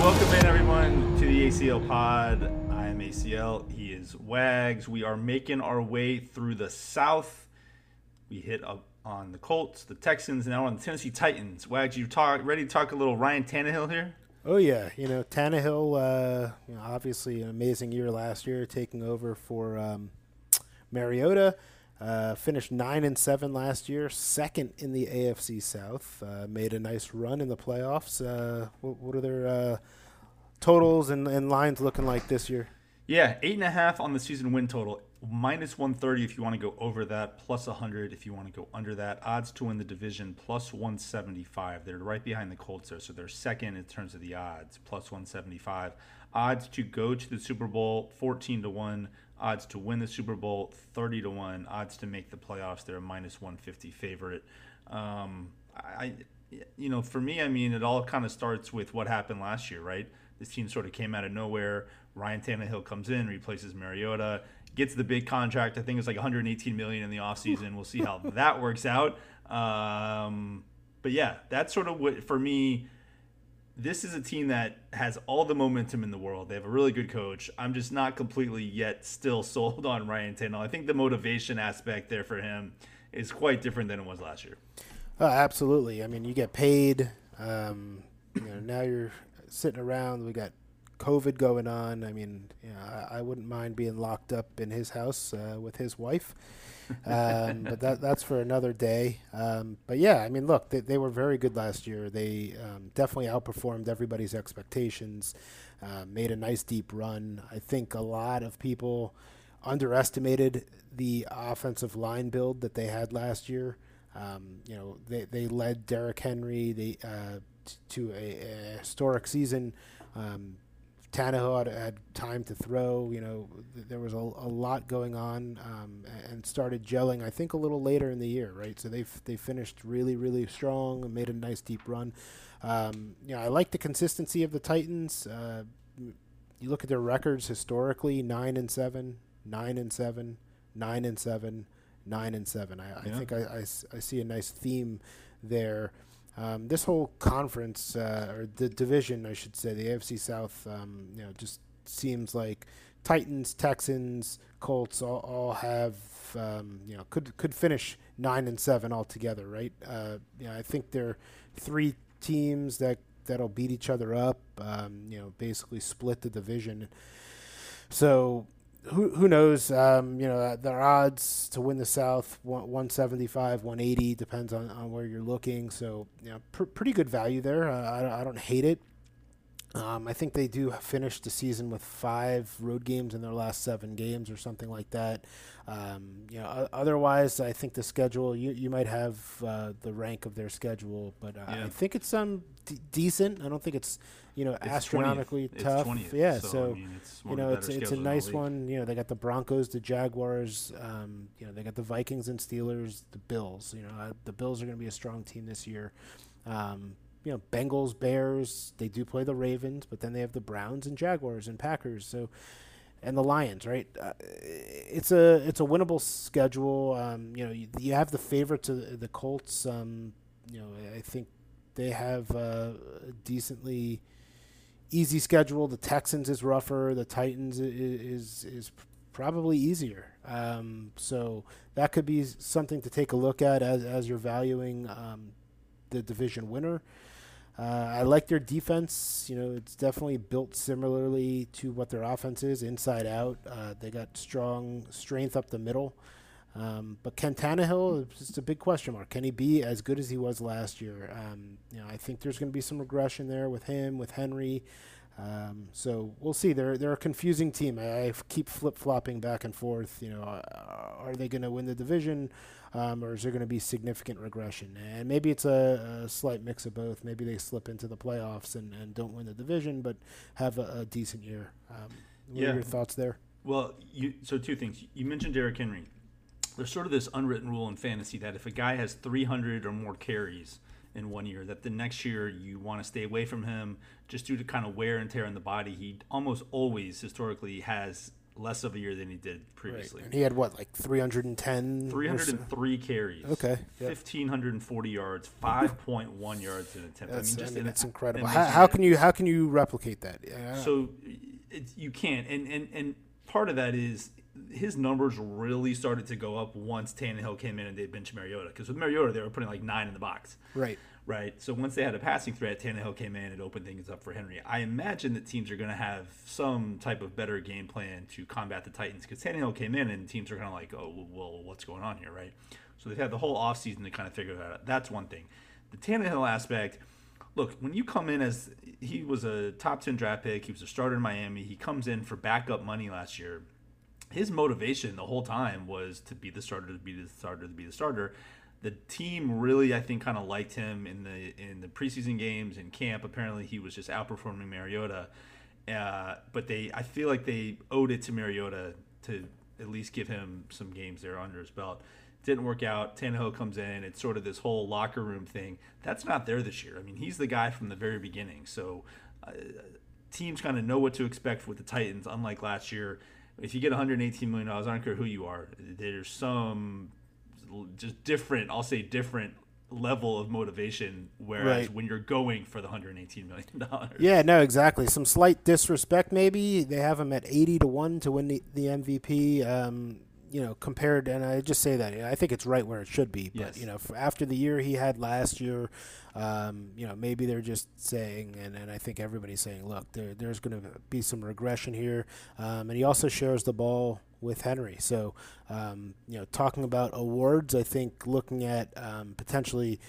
Welcome in, everyone, to the ACL Pod. I am ACL. He is Wags. We are making our way through the South. We hit up on the Colts, the Texans, and now on the Tennessee Titans. Wags, you talk ready to talk a little Ryan Tannehill here? Oh yeah, you know Tannehill. Uh, you know, obviously an amazing year last year, taking over for um, Mariota. Uh, finished nine and seven last year, second in the AFC South. Uh, made a nice run in the playoffs. Uh, what, what, are their uh, totals and, and lines looking like this year? Yeah, eight and a half on the season win total. Minus 130 if you want to go over that, plus 100 if you want to go under that. Odds to win the division, plus 175. They're right behind the Colts there, so they're second in terms of the odds, plus 175. Odds to go to the Super Bowl, 14 to 1 odds to win the Super Bowl 30 to 1, odds to make the playoffs, they're a minus 150 favorite. Um, I, you know, for me, I mean, it all kind of starts with what happened last year, right? This team sort of came out of nowhere. Ryan Tannehill comes in, replaces Mariota, gets the big contract. I think it's like 118 million in the offseason. We'll see how that works out. Um, but yeah, that's sort of what for me this is a team that has all the momentum in the world. They have a really good coach. I'm just not completely yet still sold on Ryan Tannehill. I think the motivation aspect there for him is quite different than it was last year. Uh, absolutely. I mean, you get paid. Um, you know, now you're sitting around. We got COVID going on. I mean, you know, I, I wouldn't mind being locked up in his house uh, with his wife um, but that that's for another day. Um, but yeah, I mean, look, they, they were very good last year. They um, definitely outperformed everybody's expectations. Uh, made a nice deep run. I think a lot of people underestimated the offensive line build that they had last year. Um, you know, they, they led Derrick Henry they, uh, to a, a, historic season. Um, Tannehill had, had, time to throw. You know, th- there was a, a, lot going on, um, and started gelling. I think a little later in the year, right? So they they finished really really strong and made a nice deep run. Um, you know, I like the consistency of the Titans. Uh, you look at their records historically: nine and seven, nine and seven, nine and seven, nine and seven. I, yeah. I think I, I, I see a nice theme there. Um, this whole conference uh, or the division, I should say, the AFC South, um, you know, just seems like Titans, Texans, Colts all, all have um, you know could could finish nine and seven altogether, right? Uh, you know, I think there are three teams that that'll beat each other up. Um, you know, basically split the division. So who who knows? Um, you know, uh, their odds to win the South 175, 180 depends on, on where you're looking. So, you know, pr- pretty good value there. Uh, I, I don't hate it. Um, I think they do finish the season with five road games in their last seven games or something like that. Um, you know, otherwise, I think the schedule you you might have uh, the rank of their schedule, but uh, yeah. I think it's um d- decent. I don't think it's you know it's astronomically 20th. tough. 20th, yeah, so, so I mean, you know it's it's a nice one. You know, they got the Broncos, the Jaguars. Um, you know, they got the Vikings and Steelers, the Bills. You know, uh, the Bills are going to be a strong team this year. Um, you know, Bengals, Bears, they do play the Ravens, but then they have the Browns and Jaguars and Packers. So, and the Lions, right? Uh, it's a it's a winnable schedule. Um, you know, you, you, have the favorites of the Colts. Um, you know, I think they have a decently easy schedule. The Texans is rougher. The Titans is is, is probably easier. Um, so that could be something to take a look at as as you're valuing um, the division winner. Uh, I like their defense. You know, it's definitely built similarly to what their offense is, inside out. Uh, they got strong strength up the middle. Um, but Ken Tannehill is a big question mark. Can he be as good as he was last year? Um, you know, I think there's going to be some regression there with him, with Henry. Um, so we'll see. They're they're a confusing team. I, I keep flip flopping back and forth. You know, uh, are they going to win the division, um, or is there going to be significant regression? And maybe it's a, a, slight mix of both. Maybe they slip into the playoffs and, and don't win the division, but have a, a decent year. Um, what yeah. are your thoughts there? Well, you so two things. You mentioned Derrick Henry. There's sort of this unwritten rule in fantasy that if a guy has 300 or more carries in one year, that the next year you want to stay away from him just due to kind of wear and tear in the body. He almost always historically has less of a year than he did previously. Right. And he had what, like 310? 303 carries. Okay. Yep. 1,540 yards, 5.1 yards in attempt. That's, I mean, just I mean, that's incredible. How, how, can you how can you replicate that? Yeah. So you can't, and and and part of that is his numbers really started to go up once Tannehill came in and they benched Mariota. Because with Mariota, they were putting like nine in the box. Right. Right. So once they had a passing threat, Tannehill came in and opened things up for Henry. I imagine that teams are going to have some type of better game plan to combat the Titans because Tannehill came in and teams are kind of like, oh, well, what's going on here, right? So they've had the whole offseason to kind of figure that out. That's one thing. The Tannehill aspect – look, when you come in as he was a top 10 draft pick, he was a starter in Miami, he comes in for backup money last year. His motivation the whole time was to be the starter, to be the starter, to be the starter. The team really, I think, kind of liked him in the in the preseason games in camp. Apparently, he was just outperforming Mariota. Uh, but they, I feel like they owed it to Mariota to at least give him some games there under his belt. Didn't work out. Tannehill comes in. It's sort of this whole locker room thing. That's not there this year. I mean, he's the guy from the very beginning. So uh, teams kind of know what to expect with the Titans, unlike last year. If you get 118 million dollars, I don't care who you are. There's some just different. I'll say different level of motivation whereas right. when you're going for the 118 million dollars yeah no exactly some slight disrespect maybe they have him at 80 to 1 to win the, the mvp um, you know, compared, and I just say that I think it's right where it should be. But yes. you know, after the year he had last year, um, you know, maybe they're just saying, and, and I think everybody's saying, look, there, there's going to be some regression here, um, and he also shares the ball with Henry. So, um, you know, talking about awards, I think looking at um, potentially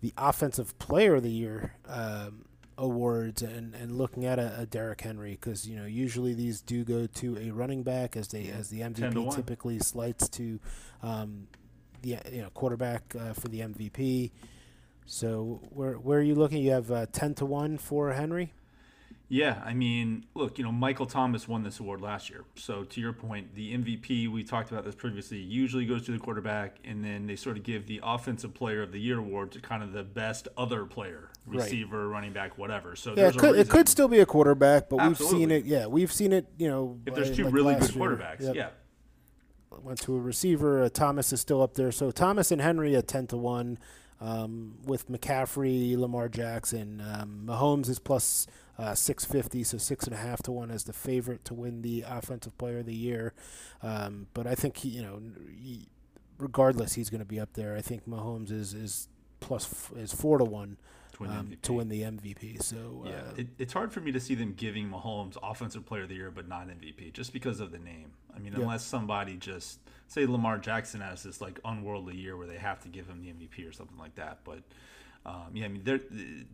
the offensive player of the year um, awards and, and looking at a, a Derrick Henry because you know usually these do go to a running back as they as the MVP typically slights to um, the you know quarterback uh, for the MVP. So where where are you looking? You have uh, ten to one for Henry. Yeah, I mean, look, you know, Michael Thomas won this award last year. So to your point, the MVP, we talked about this previously, usually goes to the quarterback, and then they sort of give the Offensive Player of the Year award to kind of the best other player, receiver, right. running back, whatever. So yeah, it could, it could, still be a quarterback, but Absolutely. we've seen it. Yeah, we've seen it. You know, if there's two like really good quarterbacks, yep. yeah. Went to a receiver. Uh, Thomas is still up there. So Thomas and Henry at ten to one. Um, with McCaffrey, Lamar Jackson, um, Mahomes is plus uh, 650, so six and a half to one as the favorite to win the Offensive Player of the Year. Um, but I think he, you know, he, regardless, he's going to be up there. I think Mahomes is is plus f- is four to one. To win, um, to win the MVP, so yeah, uh, it, it's hard for me to see them giving Mahomes Offensive Player of the Year, but not MVP, just because of the name. I mean, yeah. unless somebody just say Lamar Jackson has this like unworldly year where they have to give him the MVP or something like that, but um, yeah, I mean, there,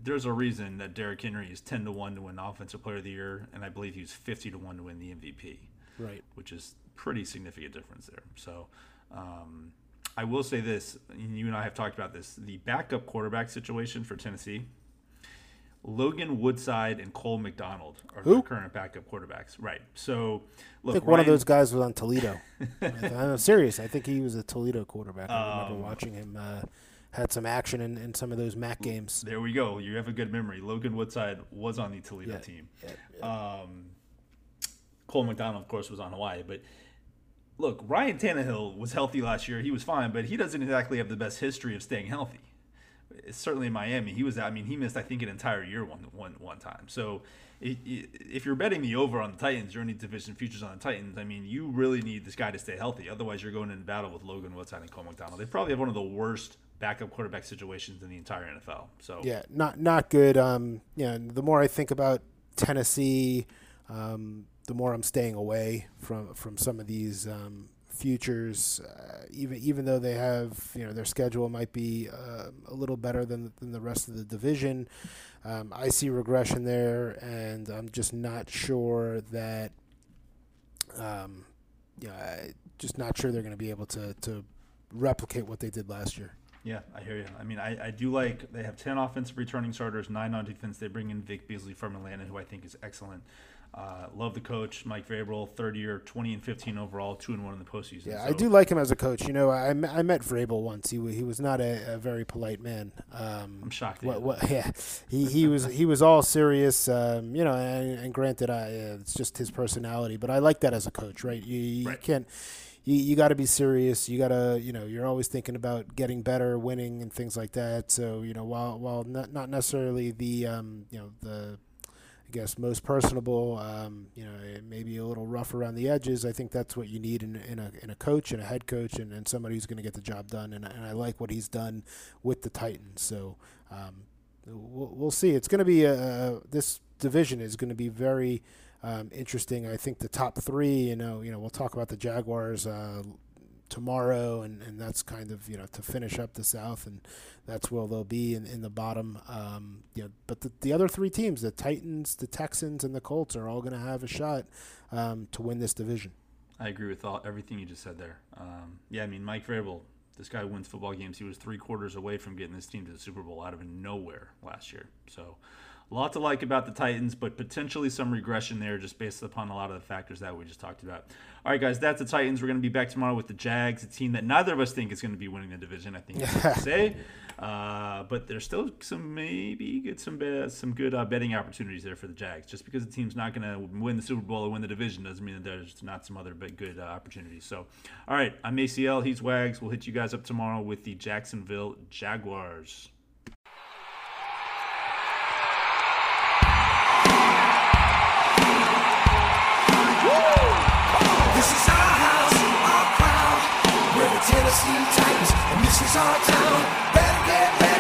there's a reason that Derrick Henry is 10 to 1 to win Offensive Player of the Year, and I believe he's 50 to 1 to win the MVP. Right. Which is pretty significant difference there. So, um, I will say this, and you and I have talked about this the backup quarterback situation for Tennessee. Logan Woodside and Cole McDonald are Who? current backup quarterbacks. Right. So, look, I think Ryan, one of those guys was on Toledo. I'm serious. I think he was a Toledo quarterback. I remember um, watching him. Uh, had some action in, in some of those MAC games. There we go. You have a good memory. Logan Woodside was on the Toledo yeah, team. Yeah, yeah. Um, Cole McDonald, of course, was on Hawaii. But look, Ryan Tannehill was healthy last year. He was fine, but he doesn't exactly have the best history of staying healthy. Certainly in Miami, he was. I mean, he missed I think an entire year one one one time. So if you're betting the over on the Titans or any division futures on the Titans, I mean, you really need this guy to stay healthy. Otherwise, you're going into battle with Logan Woodside and Cole McDonald. They probably have one of the worst backup quarterback situations in the entire NFL. So yeah, not not good. Um, yeah, the more I think about Tennessee, um, the more I'm staying away from from some of these um, futures, uh, even even though they have you know their schedule might be uh, a little better than than the rest of the division. Um, I see regression there, and I'm just not sure that. Um, yeah, just not sure they're going to be able to to replicate what they did last year. Yeah, I hear you. I mean, I, I do like they have ten offensive returning starters, nine on defense. They bring in Vic Beasley from Atlanta, who I think is excellent. Uh, love the coach, Mike Vrabel, third year, 20 and 15 overall, two and one in the postseason. Yeah, so. I do like him as a coach. You know, I, I met Vrabel once. He he was not a, a very polite man. Um, I'm shocked. What, what, yeah, he, he was he was all serious. Um, you know, and, and granted, I, uh, it's just his personality. But I like that as a coach, right? You, you right. can't. You, you got to be serious. You got to, you know, you're always thinking about getting better, winning, and things like that. So, you know, while while not not necessarily the, um, you know, the guess most personable. Um, you know, maybe a little rough around the edges. I think that's what you need in, in a in a coach and a head coach and, and somebody who's going to get the job done. And, and I like what he's done with the Titans. So um, we'll, we'll see. It's going to be a, this division is going to be very. Um, interesting. I think the top three, you know, you know, we'll talk about the Jaguars uh, tomorrow, and, and that's kind of you know to finish up the South, and that's where they'll be in, in the bottom. Um, you know, but the, the other three teams, the Titans, the Texans, and the Colts, are all going to have a shot um, to win this division. I agree with all everything you just said there. Um, yeah, I mean Mike Vrabel, this guy wins football games. He was three quarters away from getting this team to the Super Bowl out of nowhere last year. So a lot to like about the Titans, but potentially some regression there just based upon a lot of the factors that we just talked about. All right, guys, that's the Titans. We're going to be back tomorrow with the Jags, a team that neither of us think is going to be winning the division. I think to say, uh, but there's still some maybe get some some good uh, betting opportunities there for the Jags. Just because the team's not going to win the Super Bowl or win the division doesn't mean that there's not some other good uh, opportunities. So, all right, I'm ACL. He's Wags. We'll hit you guys up tomorrow with the Jacksonville Jaguars. Tennessee Titans, and this is our town. Better get